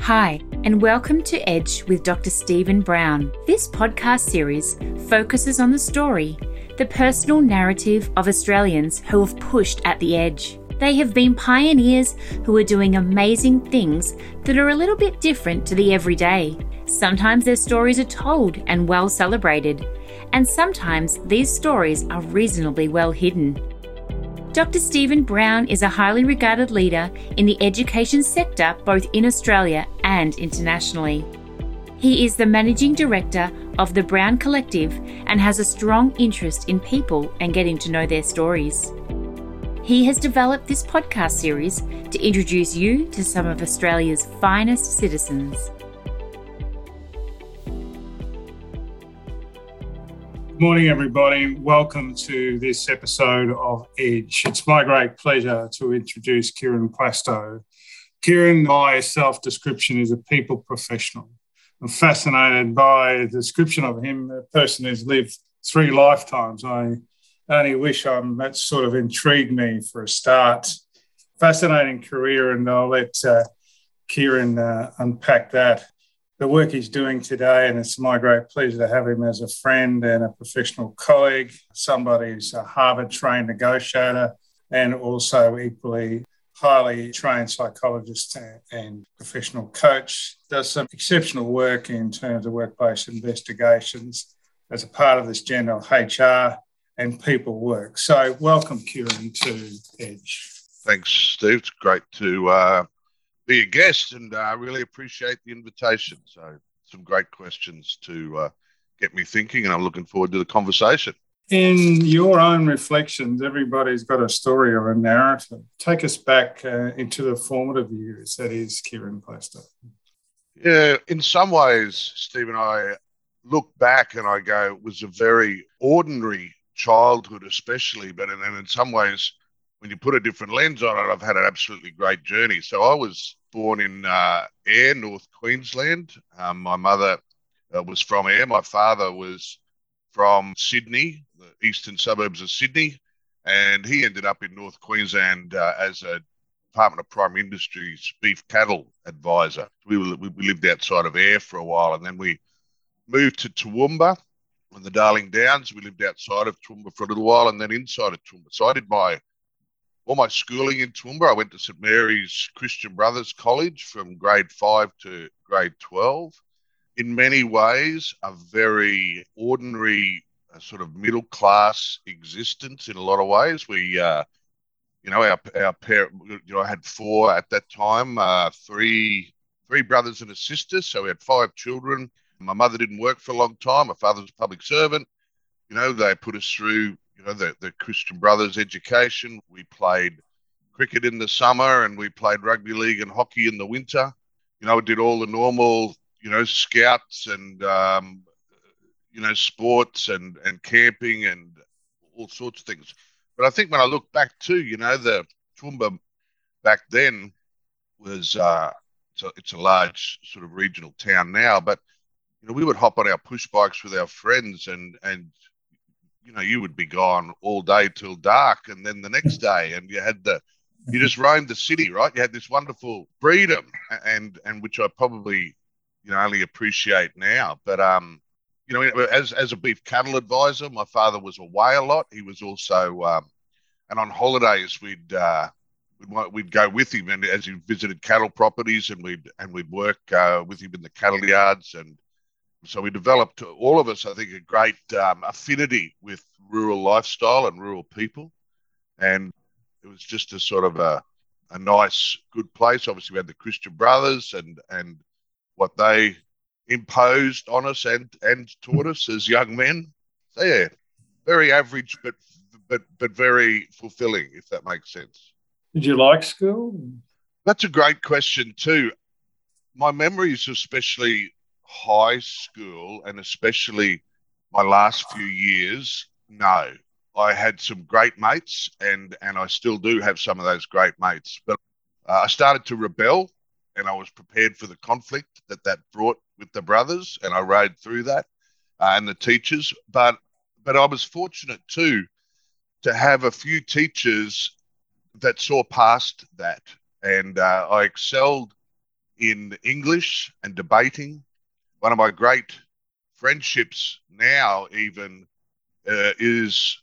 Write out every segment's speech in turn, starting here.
Hi, and welcome to Edge with Dr. Stephen Brown. This podcast series focuses on the story, the personal narrative of Australians who have pushed at the edge. They have been pioneers who are doing amazing things that are a little bit different to the everyday. Sometimes their stories are told and well celebrated, and sometimes these stories are reasonably well hidden. Dr. Stephen Brown is a highly regarded leader in the education sector both in Australia and internationally. He is the managing director of the Brown Collective and has a strong interest in people and getting to know their stories. He has developed this podcast series to introduce you to some of Australia's finest citizens. Morning, everybody. Welcome to this episode of Edge. It's my great pleasure to introduce Kieran Plasto. Kieran, by self description, is a people professional. I'm fascinated by the description of him, a person who's lived three lifetimes. I only wish I'm, that sort of intrigued me for a start. Fascinating career, and I'll let uh, Kieran uh, unpack that the work he's doing today. And it's my great pleasure to have him as a friend and a professional colleague, somebody who's a Harvard trained negotiator and also equally highly trained psychologist and professional coach. Does some exceptional work in terms of workplace investigations as a part of this general HR and people work. So, welcome, Kieran, to Edge. Thanks, Steve. It's great to uh, be a guest, and I uh, really appreciate the invitation. So, some great questions to uh, get me thinking, and I'm looking forward to the conversation. In your own reflections, everybody's got a story or a narrative. Take us back uh, into the formative years, that is Kieran Plasto. Yeah, in some ways, Stephen, I look back and I go, it was a very ordinary childhood, especially, but and in some ways, when you put a different lens on it, I've had an absolutely great journey. So I was born in uh, North Queensland. Um, my mother uh, was from Ayr. My father was from Sydney, the eastern suburbs of Sydney, and he ended up in North Queensland uh, as a Department of Prime Industries beef cattle advisor. We, were, we lived outside of Ayr for a while, and then we moved to Toowoomba on the Darling Downs. We lived outside of Toowoomba for a little while, and then inside of Toowoomba. So I did my all my schooling in Toowoomba. I went to St Mary's Christian Brothers College from grade five to grade 12. In many ways, a very ordinary uh, sort of middle class existence in a lot of ways. We, uh, you know, our, our parent, you know, I had four at that time, uh, three, three brothers and a sister. So we had five children. My mother didn't work for a long time. My father was a public servant. You know, they put us through you know, the, the Christian Brothers education. We played cricket in the summer and we played rugby league and hockey in the winter. You know, we did all the normal, you know, scouts and, um, you know, sports and, and camping and all sorts of things. But I think when I look back too, you know, the Toowoomba back then was, uh, it's, a, it's a large sort of regional town now, but, you know, we would hop on our push bikes with our friends and, and you know, you would be gone all day till dark, and then the next day, and you had the, you just roamed the city, right? You had this wonderful freedom, and and which I probably, you know, only appreciate now. But um, you know, as as a beef cattle advisor, my father was away a lot. He was also, um, and on holidays we'd. Uh, We'd, we'd go with him, and as he visited cattle properties, and we'd and we'd work uh, with him in the cattle yards, and so we developed all of us, I think, a great um, affinity with rural lifestyle and rural people, and it was just a sort of a a nice, good place. Obviously, we had the Christian Brothers and and what they imposed on us and and taught us as young men. So yeah, very average, but but but very fulfilling, if that makes sense. Did you like school? That's a great question too. My memories, especially high school and especially my last few years, no. I had some great mates, and and I still do have some of those great mates. But uh, I started to rebel, and I was prepared for the conflict that that brought with the brothers, and I rode through that uh, and the teachers. But but I was fortunate too to have a few teachers that saw past that, and uh, I excelled in English and debating. One of my great friendships now, even, uh, is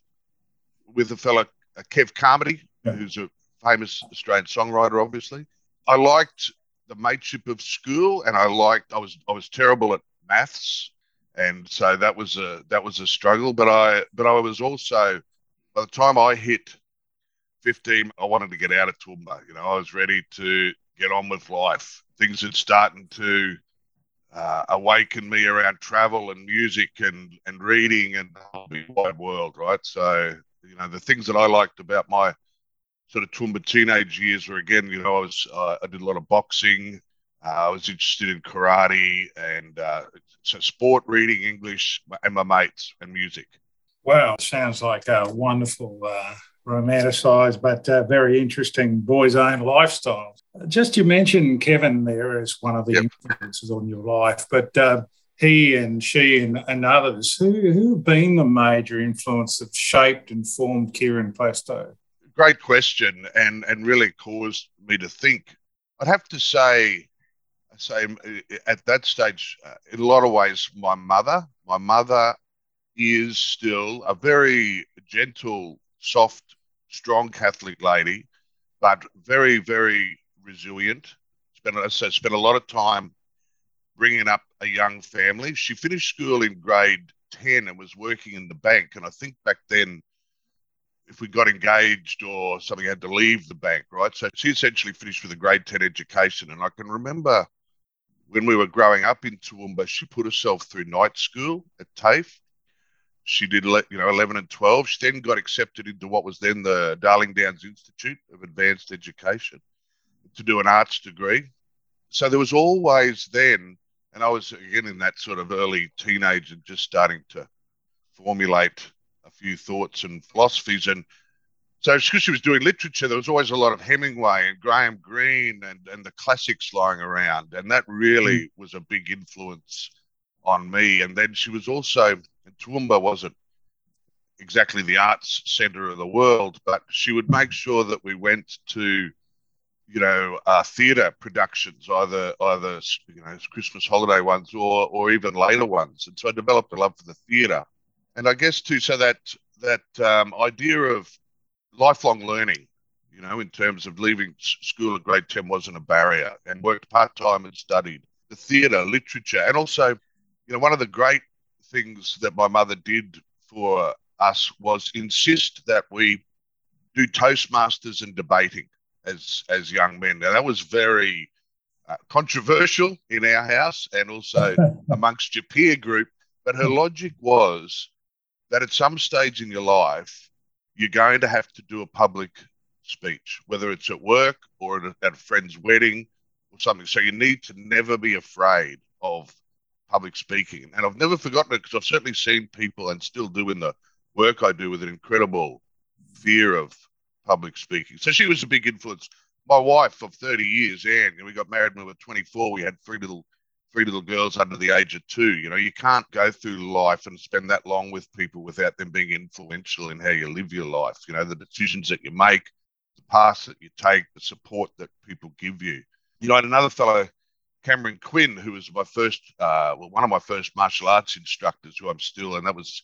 with a fellow, uh, Kev Carmody, yeah. who's a famous Australian songwriter, obviously. I liked the mateship of school, and I liked. I was I was terrible at maths, and so that was a that was a struggle. But I but I was also by the time I hit fifteen, I wanted to get out of Toowoomba. You know, I was ready to get on with life. Things had started to uh, awaken me around travel and music and and reading and the wide world, right? So you know the things that I liked about my sort of Toowoomba teenage years were again, you know, I was uh, I did a lot of boxing. Uh, I was interested in karate and uh, so sport, reading, English, and my mates and music. Wow, sounds like a wonderful, uh, romanticized but uh, very interesting boy's own lifestyle. Just you mentioned Kevin there as one of the yep. influences on your life, but uh, he and she and, and others who who have been the major influence that shaped and formed Kieran Plastow? great question and and really caused me to think. I'd have to say, say at that stage, uh, in a lot of ways, my mother, my mother is still a very gentle, soft, strong Catholic lady, but very, very resilient. Spent, so spent a lot of time bringing up a young family. She finished school in grade 10 and was working in the bank. And I think back then, if we got engaged or something had to leave the bank, right? So she essentially finished with a grade 10 education. And I can remember when we were growing up in Toowoomba, she put herself through night school at TAFE. She did, you know, 11 and 12. She then got accepted into what was then the Darling Downs Institute of Advanced Education to do an arts degree. So there was always then, and I was again in that sort of early teenage and just starting to formulate a few thoughts and philosophies. And so, because she was doing literature, there was always a lot of Hemingway and Graham Greene and, and the classics lying around. And that really mm. was a big influence on me. And then she was also, Toowoomba wasn't exactly the arts center of the world, but she would make sure that we went to, you know, uh, theatre productions, either either you know Christmas holiday ones or or even later ones. And so I developed a love for the theatre and I guess too, so that that um, idea of lifelong learning, you know, in terms of leaving school at grade ten wasn't a barrier, and worked part time and studied the theatre, literature, and also, you know, one of the great things that my mother did for us was insist that we do Toastmasters and debating as as young men. Now that was very uh, controversial in our house and also amongst your peer group. But her logic was that at some stage in your life, you're going to have to do a public speech, whether it's at work or at a, at a friend's wedding or something. So you need to never be afraid of public speaking. And I've never forgotten it because I've certainly seen people and still do in the work I do with an incredible fear of public speaking. So she was a big influence. My wife of 30 years, Anne, we got married when we were 24. We had three little three little girls under the age of two. You know, you can't go through life and spend that long with people without them being influential in how you live your life. You know, the decisions that you make, the paths that you take, the support that people give you. You know, and another fellow, Cameron Quinn, who was my first, uh, well, one of my first martial arts instructors, who I'm still, and that was,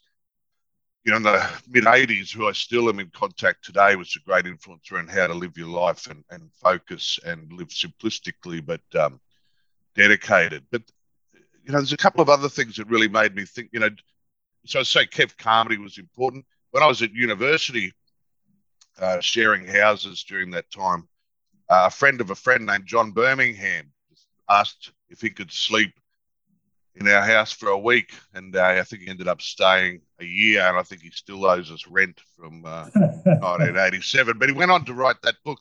you know, in the mid 80s, who I still am in contact today, was a great influencer around how to live your life and, and focus and live simplistically, but um, dedicated. But you know, there's a couple of other things that really made me think. You know, so I say Kev Carmody was important. When I was at university, uh, sharing houses during that time, uh, a friend of a friend named John Birmingham asked if he could sleep in our house for a week, and uh, I think he ended up staying a year, and I think he still owes us rent from 1987. Uh, but he went on to write that book,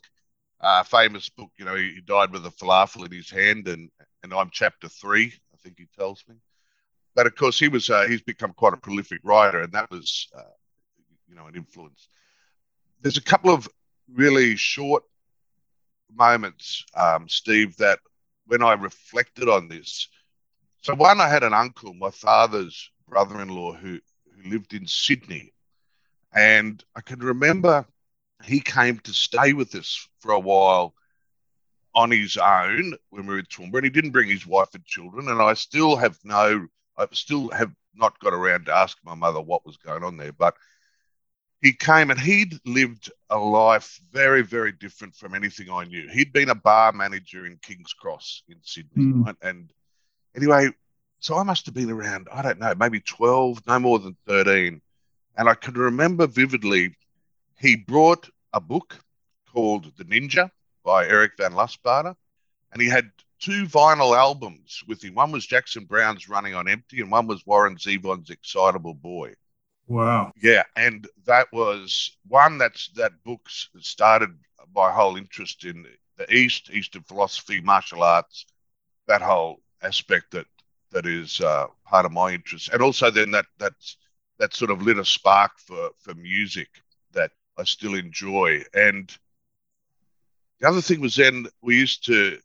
uh, famous book. You know, he, he died with a falafel in his hand, and and I'm chapter three, I think he tells me. But of course, he was uh, he's become quite a prolific writer, and that was uh, you know an influence. There's a couple of really short moments, um, Steve, that when I reflected on this. So one, I had an uncle, my father's brother-in-law, who who lived in Sydney, and I can remember he came to stay with us for a while on his own when we were in Toowoomba, and he didn't bring his wife and children. And I still have no, I still have not got around to ask my mother what was going on there. But he came and he'd lived a life very, very different from anything I knew. He'd been a bar manager in King's Cross in Sydney. Mm. Right? And anyway, so I must have been around, I don't know, maybe 12, no more than 13. And I can remember vividly, he brought a book called The Ninja by Eric Van Lustbader. And he had two vinyl albums with him. One was Jackson Browne's Running on Empty, and one was Warren Zevon's Excitable Boy. Wow. Yeah, and that was one that's that book started my whole interest in the East, Eastern philosophy, martial arts, that whole aspect that that is uh, part of my interest, and also then that that's that sort of lit a spark for for music that I still enjoy. And the other thing was then we used to,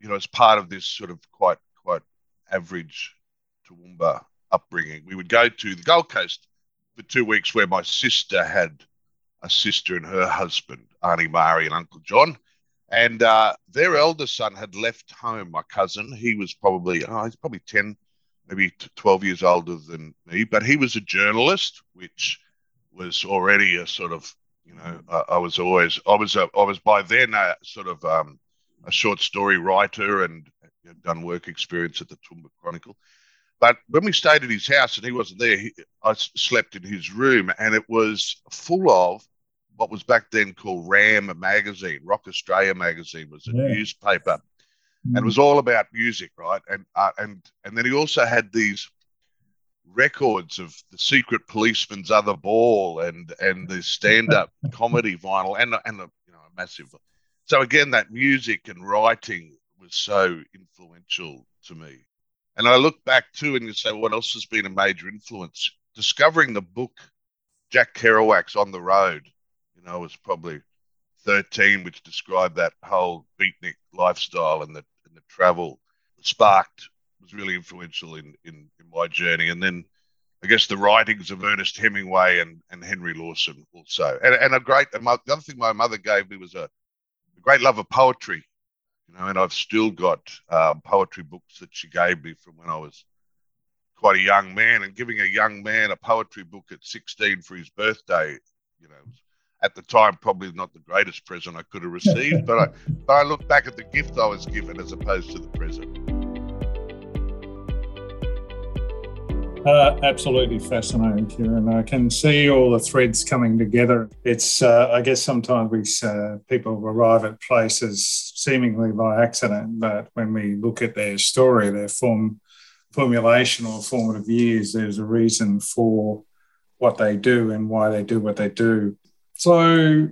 you know, as part of this sort of quite quite average Toowoomba upbringing, we would go to the Gold Coast for two weeks where my sister had a sister and her husband, Auntie Mari and Uncle John. And uh, their eldest son had left home, my cousin. He was probably, oh, he's probably 10, maybe 12 years older than me, but he was a journalist, which was already a sort of, you know, I, I was always, I was, a, I was by then a sort of um, a short story writer and done work experience at the Toowoomba Chronicle. But when we stayed at his house and he wasn't there, he, I slept in his room and it was full of what was back then called RAM magazine. Rock Australia magazine was a yeah. newspaper, mm. and it was all about music, right? And uh, and and then he also had these records of the Secret Policeman's Other Ball and and the stand up comedy vinyl and and a, you know a massive. So again, that music and writing was so influential to me. And I look back too and you say, what else has been a major influence? Discovering the book Jack Kerouac's On the Road, you know, was probably 13, which described that whole beatnik lifestyle and the, and the travel sparked, was really influential in, in, in my journey. And then I guess the writings of Ernest Hemingway and, and Henry Lawson also. And, and a great, and my, the other thing my mother gave me was a, a great love of poetry you know, and I've still got um, poetry books that she gave me from when I was quite a young man. And giving a young man a poetry book at 16 for his birthday, you know, at the time probably not the greatest present I could have received. but I, but I look back at the gift I was given as opposed to the present. Uh, absolutely fascinating, Kieran. I can see all the threads coming together. It's, uh, I guess, sometimes we uh, people arrive at places seemingly by accident, but when we look at their story, their form, formulation or formative years, there's a reason for what they do and why they do what they do. So,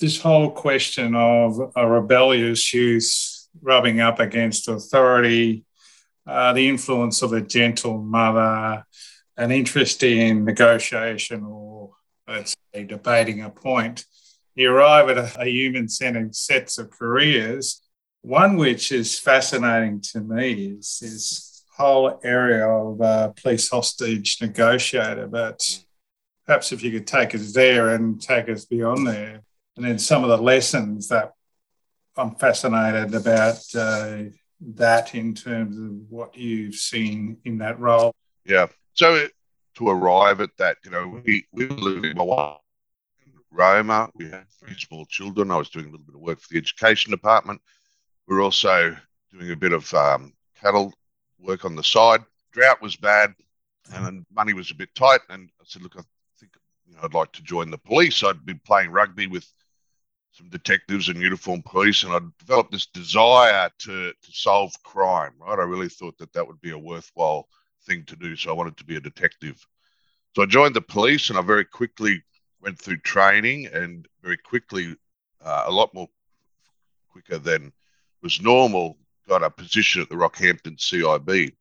this whole question of a rebellious youth rubbing up against authority uh, the influence of a gentle mother, an interest in negotiation or, let's say, debating a point, you arrive at a, a human centered sets of careers. One which is fascinating to me is this whole area of uh, police hostage negotiator. But perhaps if you could take us there and take us beyond there, and then some of the lessons that I'm fascinated about uh, that in terms of what you've seen in that role? Yeah. So to arrive at that, you know, we, we were living in Roma. We had three small children. I was doing a little bit of work for the education department. We were also doing a bit of um, cattle work on the side. Drought was bad and money was a bit tight. And I said, look, I you know, I'd like to join the police. I'd been playing rugby with some detectives and uniformed police, and I developed this desire to to solve crime. Right, I really thought that that would be a worthwhile thing to do, so I wanted to be a detective. So I joined the police, and I very quickly went through training, and very quickly, uh, a lot more quicker than was normal, got a position at the Rockhampton CIB. I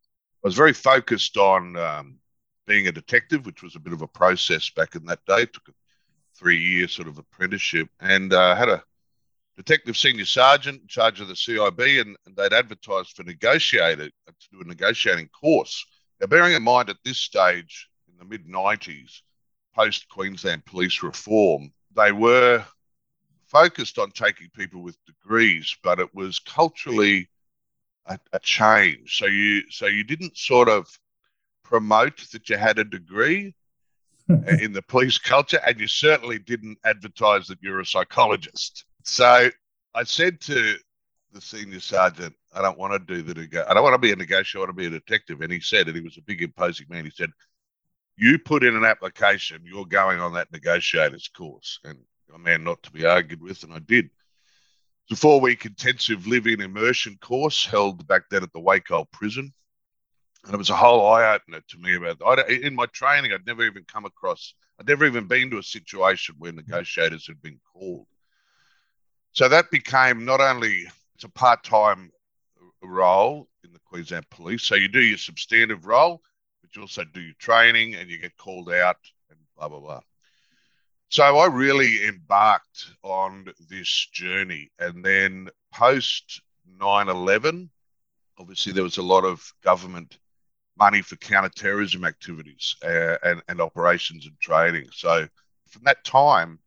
was very focused on um, being a detective, which was a bit of a process back in that day. It took three year sort of apprenticeship and uh, had a detective senior sergeant in charge of the CIB, and, and they'd advertised for negotiator to do a negotiating course. Now, bearing in mind at this stage in the mid 90s, post Queensland police reform, they were focused on taking people with degrees, but it was culturally a, a change. So you so you didn't sort of promote that you had a degree in the police culture, and you certainly didn't advertise that you're a psychologist. So I said to the senior sergeant, I don't want to do the neg- I don't want to be a negotiator, I want to be a detective. And he said, and he was a big imposing man, he said, You put in an application, you're going on that negotiator's course. And a man not to be argued with, and I did. It's a four week intensive living immersion course held back then at the Wacol prison. And it was a whole eye opener to me about I, in my training. I'd never even come across, I'd never even been to a situation where mm. negotiators had been called. So that became not only it's a part time role in the Queensland Police. So you do your substantive role, but you also do your training and you get called out and blah blah blah. So I really embarked on this journey, and then post 9/11, obviously there was a lot of government money for counterterrorism activities uh, and, and operations and training. So from that time,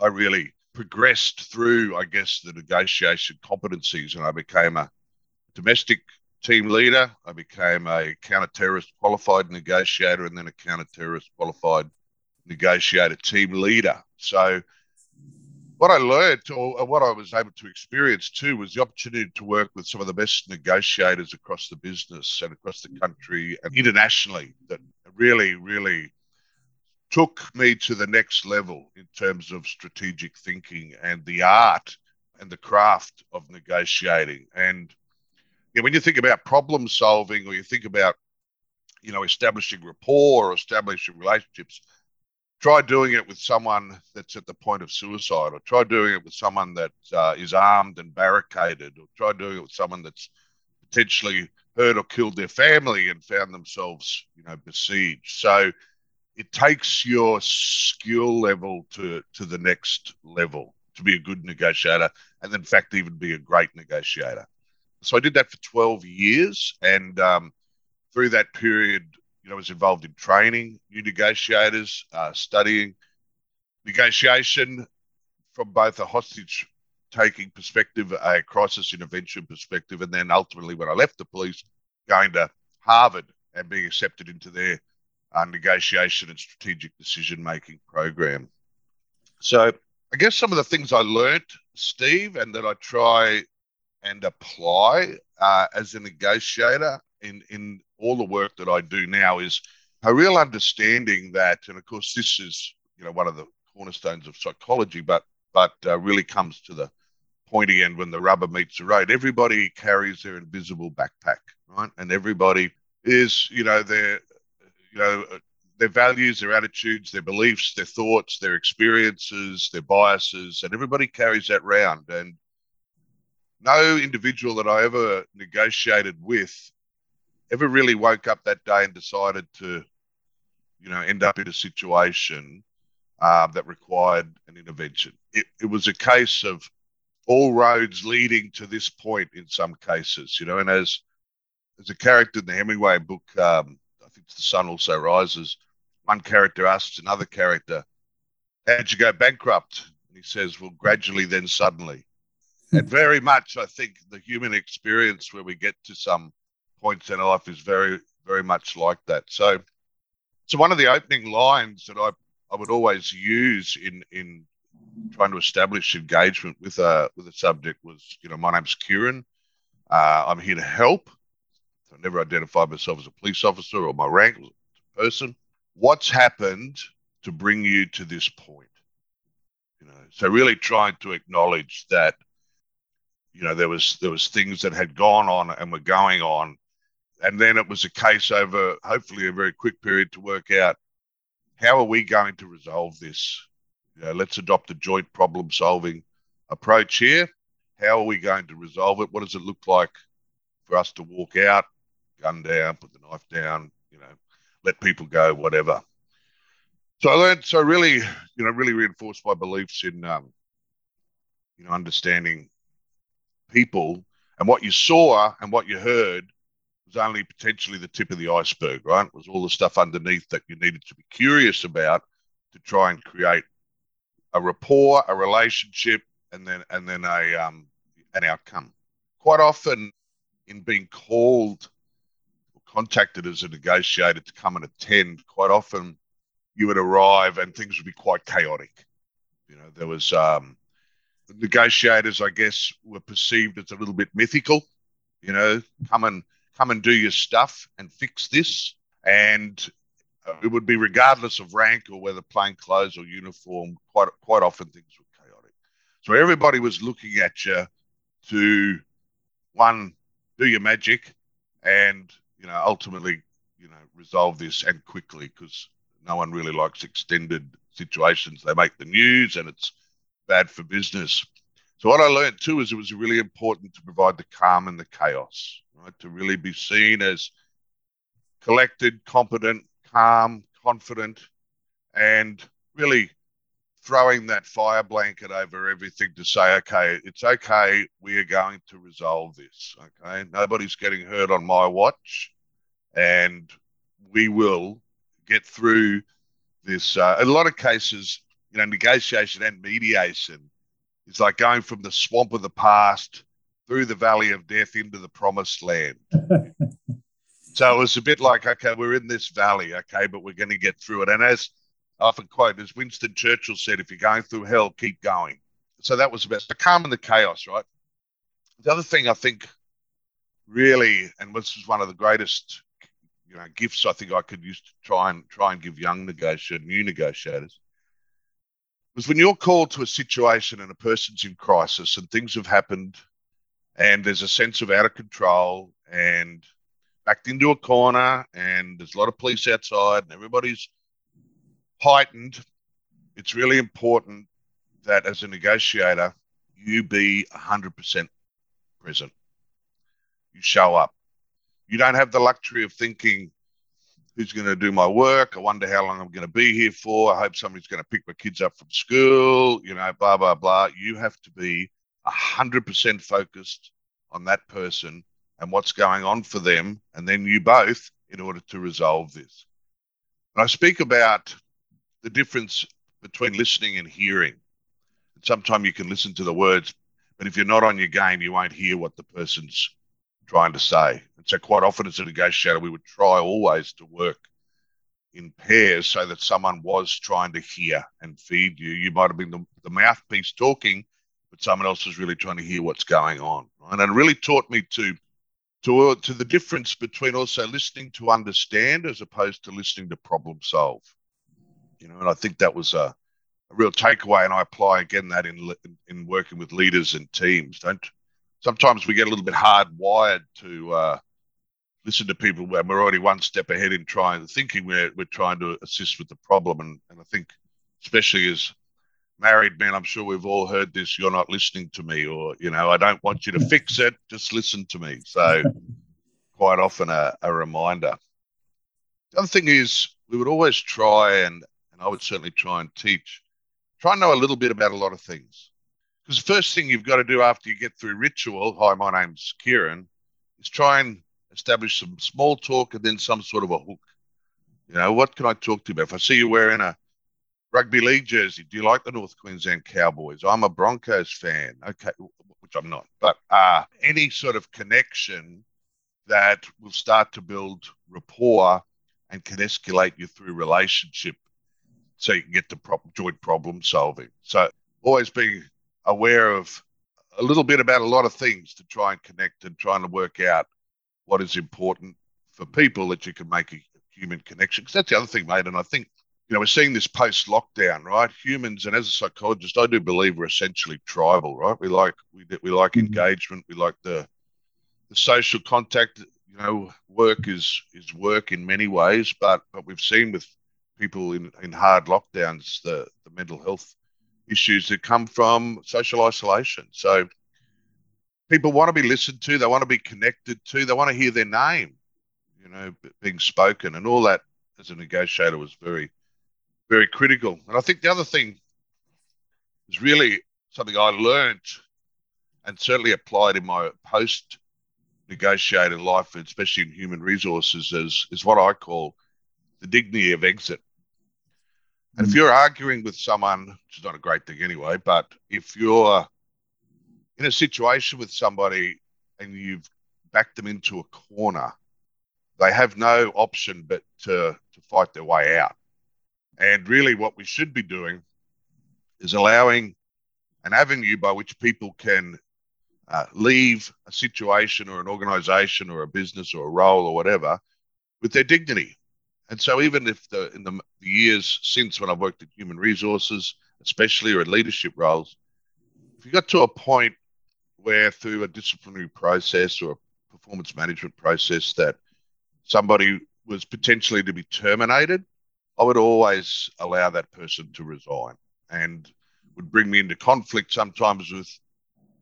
I really progressed through, I guess, the negotiation competencies, and I became a domestic team leader. I became a counter-terrorist qualified negotiator, and then a counter-terrorist qualified negotiator team leader. So what I learned or what I was able to experience too was the opportunity to work with some of the best negotiators across the business and across the country and internationally that really, really took me to the next level in terms of strategic thinking and the art and the craft of negotiating. And you know, when you think about problem solving or you think about, you know, establishing rapport or establishing relationships, try doing it with someone that's at the point of suicide, or try doing it with someone that uh, is armed and barricaded, or try doing it with someone that's potentially hurt or killed their family and found themselves, you know, besieged. So it takes your skill level to to the next level to be a good negotiator, and in fact, even be a great negotiator. So I did that for 12 years, and um, through that period, you know, was involved in training new negotiators, uh, studying negotiation from both a hostage taking perspective, a crisis intervention perspective, and then ultimately, when I left the police, going to Harvard and being accepted into their uh, negotiation and strategic decision making program. So, I guess some of the things I learned, Steve, and that I try and apply uh, as a negotiator in, in all the work that I do now is a real understanding that, and of course, this is you know one of the cornerstones of psychology, but but uh, really comes to the pointy end when the rubber meets the road. Everybody carries their invisible backpack, right? And everybody is, you know, their, you know, their values, their attitudes, their beliefs, their thoughts, their experiences, their biases, and everybody carries that round. And no individual that I ever negotiated with ever really woke up that day and decided to, you know, end up in a situation uh, that required an intervention. It, it was a case of all roads leading to this point in some cases, you know, and as as a character in the Hemingway book, um, I think the sun also rises. One character asks another character, "How'd you go bankrupt?" And he says, "Well, gradually, then suddenly." and very much, I think the human experience where we get to some points in life is very, very much like that. So, so one of the opening lines that I, I would always use in in trying to establish engagement with a with a subject was, you know, my name's Kieran. Uh, I'm here to help. I never identified myself as a police officer or my rank was a person. What's happened to bring you to this point? You know, so really trying to acknowledge that you know there was there was things that had gone on and were going on and then it was a case over hopefully a very quick period to work out how are we going to resolve this? You know, let's adopt a joint problem solving approach here. How are we going to resolve it? What does it look like for us to walk out gun down put the knife down you know let people go whatever? So i learned so really you know really reinforced my beliefs in um, you know understanding people and what you saw and what you heard was only potentially the tip of the iceberg, right? It was all the stuff underneath that you needed to be curious about to try and create a rapport, a relationship, and then and then a um, an outcome. Quite often, in being called or contacted as a negotiator to come and attend, quite often you would arrive and things would be quite chaotic. You know, there was um, negotiators, I guess, were perceived as a little bit mythical. You know, come and come and do your stuff and fix this, and uh, it would be regardless of rank or whether plain clothes or uniform. Quite quite often things were chaotic. So everybody was looking at you to one do your magic, and you know ultimately you know resolve this and quickly because no one really likes extended situations. They make the news and it's bad for business. So what I learned too is it was really important to provide the calm and the chaos, right? To really be seen as collected, competent, calm, confident, and really throwing that fire blanket over everything to say, okay, it's okay. We are going to resolve this. Okay. Nobody's getting hurt on my watch. And we will get through this. Uh, in a lot of cases, you know, negotiation and mediation is like going from the swamp of the past through the valley of death into the promised land. so it was a bit like, okay, we're in this valley, okay, but we're going to get through it. And as I often quote, as Winston Churchill said, if you're going through hell, keep going. So that was about. The calm and the chaos, right? The other thing I think really, and this was one of the greatest you know gifts I think I could use to try and try and give young negotiators, new negotiators, was when you're called to a situation and a person's in crisis and things have happened, and there's a sense of out of control and backed into a corner and there's a lot of police outside and everybody's heightened. It's really important that as a negotiator you be 100% present. You show up you don't have the luxury of thinking, who's going to do my work? I wonder how long I'm going to be here for. I hope somebody's going to pick my kids up from school, you know, blah, blah, blah. You have to be 100% focused on that person and what's going on for them, and then you both in order to resolve this. And I speak about the difference between listening and hearing. And Sometimes you can listen to the words, but if you're not on your game, you won't hear what the person's trying to say. And so, quite often as a negotiator, we would try always to work in pairs so that someone was trying to hear and feed you. You might have been the, the mouthpiece talking, someone else was really trying to hear what's going on. Right? And it really taught me to to to the difference between also listening to understand as opposed to listening to problem solve. You know, and I think that was a, a real takeaway, and I apply again that in in working with leaders and teams. Don't sometimes we get a little bit hardwired to uh, listen to people when we're already one step ahead in trying thinking we're, we're trying to assist with the problem. And, and I think, especially as married men, I'm sure we've all heard this you're not listening to me, or, you know, I don't want you to fix it, just listen to me. So, quite often a, a reminder. The other thing is, we would always try, and, and I would certainly try and teach, try and know a little bit about a lot of things because the first thing you've got to do after you get through ritual, hi, my name's Kieran, is try and establish some small talk and then some sort of a hook. You know, what can I talk to you about? If I see you wearing a rugby league jersey, do you like the North Queensland Cowboys? I'm a Broncos fan. Okay, which I'm not, but uh, any sort of connection that will start to build rapport and can escalate you through relationship so you can get to pro- joint problem solving. So always being aware of a little bit about a lot of things to try and connect and trying to work out what is important for people that you can make a human connection. Because that's the other thing, mate. And I think, you know, we're seeing this post lockdown, right? Humans, and as a psychologist, I do believe we're essentially tribal, right? We like we we like mm-hmm. engagement, we like the the social contact. You know, work is is work in many ways, but but we've seen with people in, in hard lockdowns the the mental health issues that come from social isolation. So people want to be listened to, they want to be connected to, they want to hear their name, you know, being spoken, and all that as a negotiator was very, very critical. And I think the other thing is really something I learned and certainly applied in my post negotiated life, especially in human resources, is, is what I call the dignity of exit. And if mm. you're arguing with someone, which is not a great thing anyway, but if you're in a situation with somebody and you've backed them into a corner, they have no option but to, to fight their way out. And really, what we should be doing is allowing an avenue by which people can uh, leave a situation or an organization or a business or a role or whatever with their dignity. And so, even if the in the, the years since when I've worked in human resources, especially or in leadership roles, if you got to a point where through a disciplinary process or a performance management process that somebody was potentially to be terminated, I would always allow that person to resign and would bring me into conflict sometimes with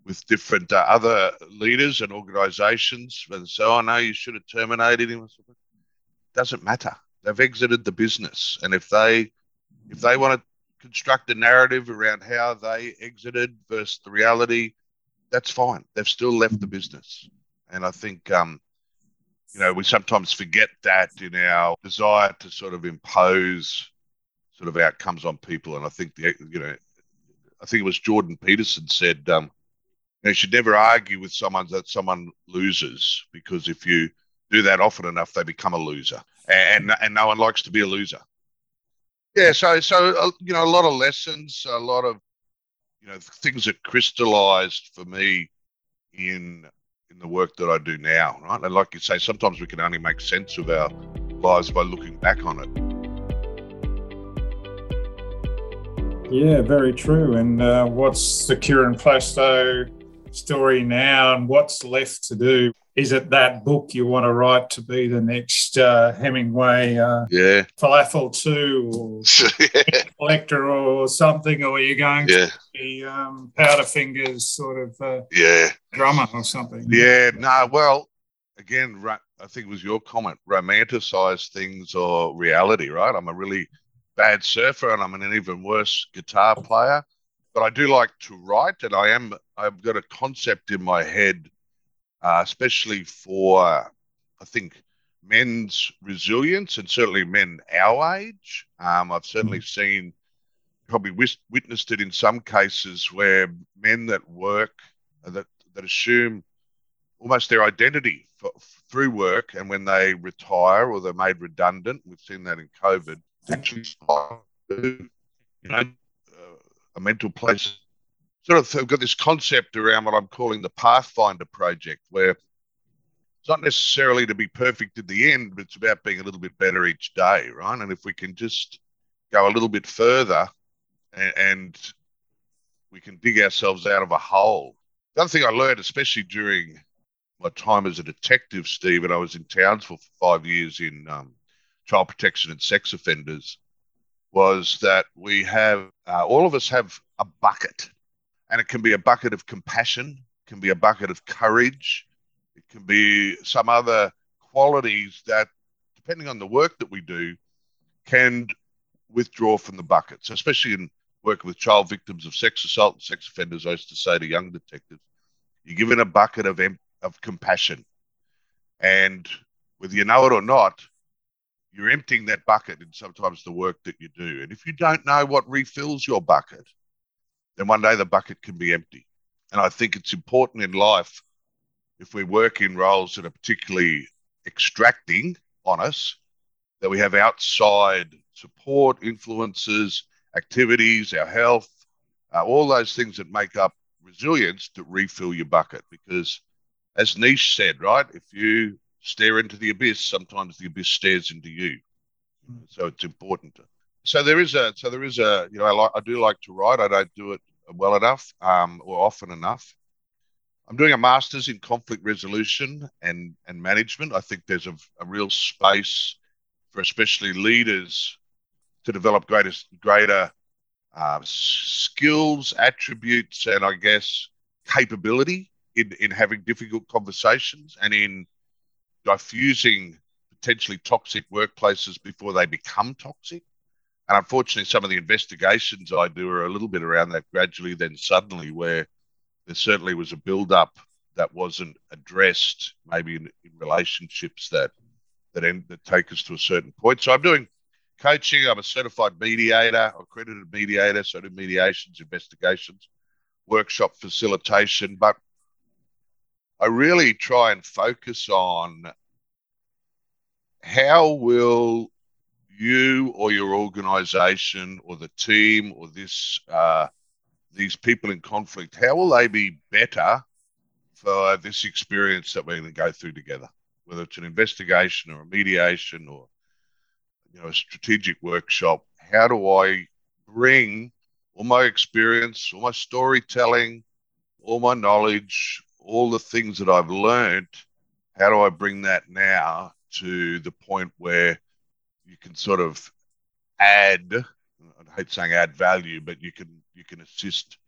with different uh, other leaders and organizations and so I know you should have terminated him. Doesn't matter. They've exited the business. And if they if they want to construct a narrative around how they exited versus the reality, that's fine. They've still left the business. And I think um, you know, we sometimes forget that in our desire to sort of impose sort of outcomes on people. And I think the you know, I think it was Jordan Peterson said, um, you should never argue with someone that someone loses because if you do that often enough, they become a loser, and and no one likes to be a loser. Yeah, so so uh, you know a lot of lessons, a lot of you know things that crystallized for me in in the work that I do now, right? And like you say, sometimes we can only make sense of our lives by looking back on it. Yeah, very true. And uh, what's the Kieran Plastow story now and what's left to do? Is it that book you want to write to be the next uh, Hemingway? Uh, yeah. Falafel 2 or yeah. Collector or something? Or are you going yeah. to be um, Powderfinger's sort of uh, yeah. drummer or something? Yeah, no, well, again, I think it was your comment romanticize things or reality, right? I'm a really bad surfer and I'm an even worse guitar player but I do like to write, and I am I've got a concept in my head, uh, especially for I think men's resilience and certainly men our age. Um, I've certainly mm-hmm. seen, probably witnessed it in some cases where men that work uh, that that assume almost their identity for, through work, and when they retire or they're made redundant, we've seen that in COVID. Actually, you know, a mental place. Sort of I've got this concept around what I'm calling the Pathfinder project, where it's not necessarily to be perfect at the end, but it's about being a little bit better each day, right? And if we can just go a little bit further and, and we can dig ourselves out of a hole. The other thing I learned, especially during my time as a detective, Steve, and I was in Townsville for five years in um, child protection and sex offenders, was that we have uh, all of us have a bucket, and it can be a bucket of compassion, can be a bucket of courage, it can be some other qualities that, depending on the work that we do, can withdraw from the bucket. So, especially in working with child victims of sex assault and sex offenders, I used to say to young detectives, you're given a bucket of of compassion, and whether you know it or not, you're emptying that bucket in sometimes the work that you do. And if you don't know what refills your bucket, then one day the bucket can be empty. And I think it's important in life if we work in roles that are particularly extracting on us, that we have outside support, influences, activities, our health, uh, all those things that make up resilience to refill your bucket. Because as Nietzsche said, right, if you stare into the abyss, sometimes the abyss stares into you. So it's important. So there is a, so there is a, you know, I, like, I do like to write. I don't do it well enough um, or often enough. I'm doing a master's in conflict resolution and, and management. I think there's a, a real space for especially leaders to develop greater, greater uh, skills, attributes, and I guess capability in, in having difficult conversations and in diffusing potentially toxic workplaces before they become toxic. And unfortunately, some of the investigations I do are a little bit around that gradually, then suddenly, where there certainly was a build up that wasn't addressed, maybe in, in relationships that that end that take us to a certain point. So I'm doing coaching. I'm a certified mediator, accredited mediator, so I do mediations, investigations, workshop facilitation. But I really try and focus on how will you or your organization or the team or this uh, these people in conflict how will they be better for this experience that we're going to go through together? Whether it's an investigation or a mediation or you know a strategic workshop how do i bring all my experience all my storytelling all my knowledge all the things that i've learned how do i bring that now to the point where you can sort of add I hate saying add value, but you can you can assist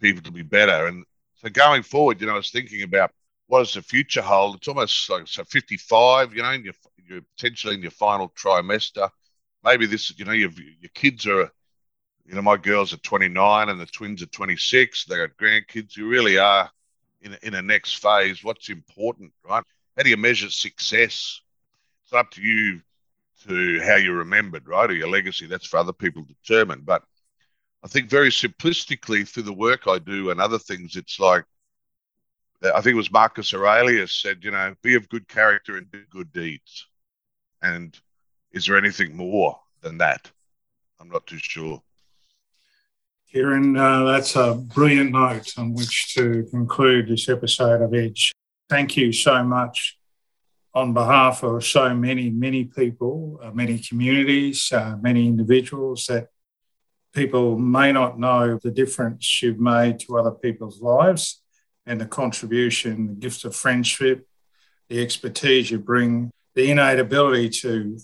people to be better. And so going forward, you know, I was thinking about what does the future hold? It's almost like so 55, you know, you're, you're potentially in your final trimester. Maybe this, you know, your your kids are, you know, my girls are 29 and the twins are 26. They got grandkids. You really are in in a next phase. What's important, right? How do you measure success? It's up to you to how you're remembered, right? Or your legacy. That's for other people to determine. But I think very simplistically through the work I do and other things, it's like I think it was Marcus Aurelius said, you know, be of good character and do good deeds. And is there anything more than that? I'm not too sure. Kieran, uh, that's a brilliant note on which to conclude this episode of Edge. Thank you so much on behalf of so many, many people, uh, many communities, uh, many individuals that people may not know the difference you've made to other people's lives and the contribution, the gifts of friendship, the expertise you bring, the innate ability to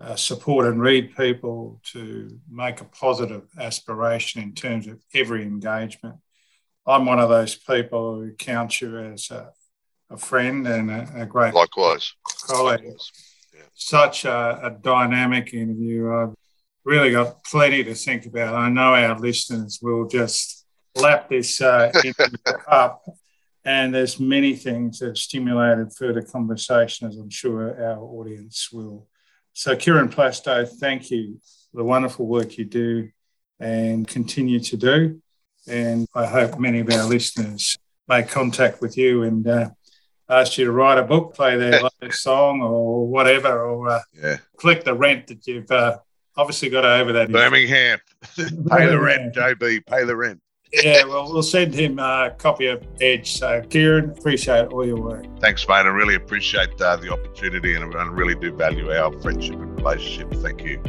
uh, support and read people, to make a positive aspiration in terms of every engagement. I'm one of those people who count you as a, a friend and a, a great likewise colleague. Yeah. Such a, a, dynamic interview. I've really got plenty to think about. I know our listeners will just lap this uh, up, and there's many things that have stimulated further conversation, as I'm sure our audience will. So, Kieran Plasto, thank you for the wonderful work you do and continue to do. And I hope many of our listeners make contact with you and uh, asked you to write a book, play their latest song, or whatever, or uh, yeah. collect the rent that you've uh, obviously got over that. Birmingham, pay the rent, JB, pay the rent. yeah, well, we'll send him a copy of Edge. So, Kieran, appreciate all your work. Thanks, mate. I really appreciate uh, the opportunity and I really do value our friendship and relationship. Thank you.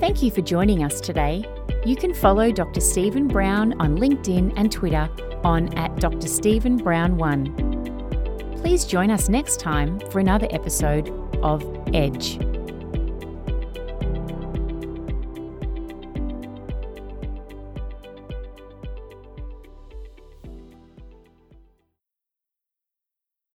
Thank you for joining us today. You can follow Dr. Stephen Brown on LinkedIn and Twitter on at Dr. Stephen Brown 1. Please join us next time for another episode of Edge.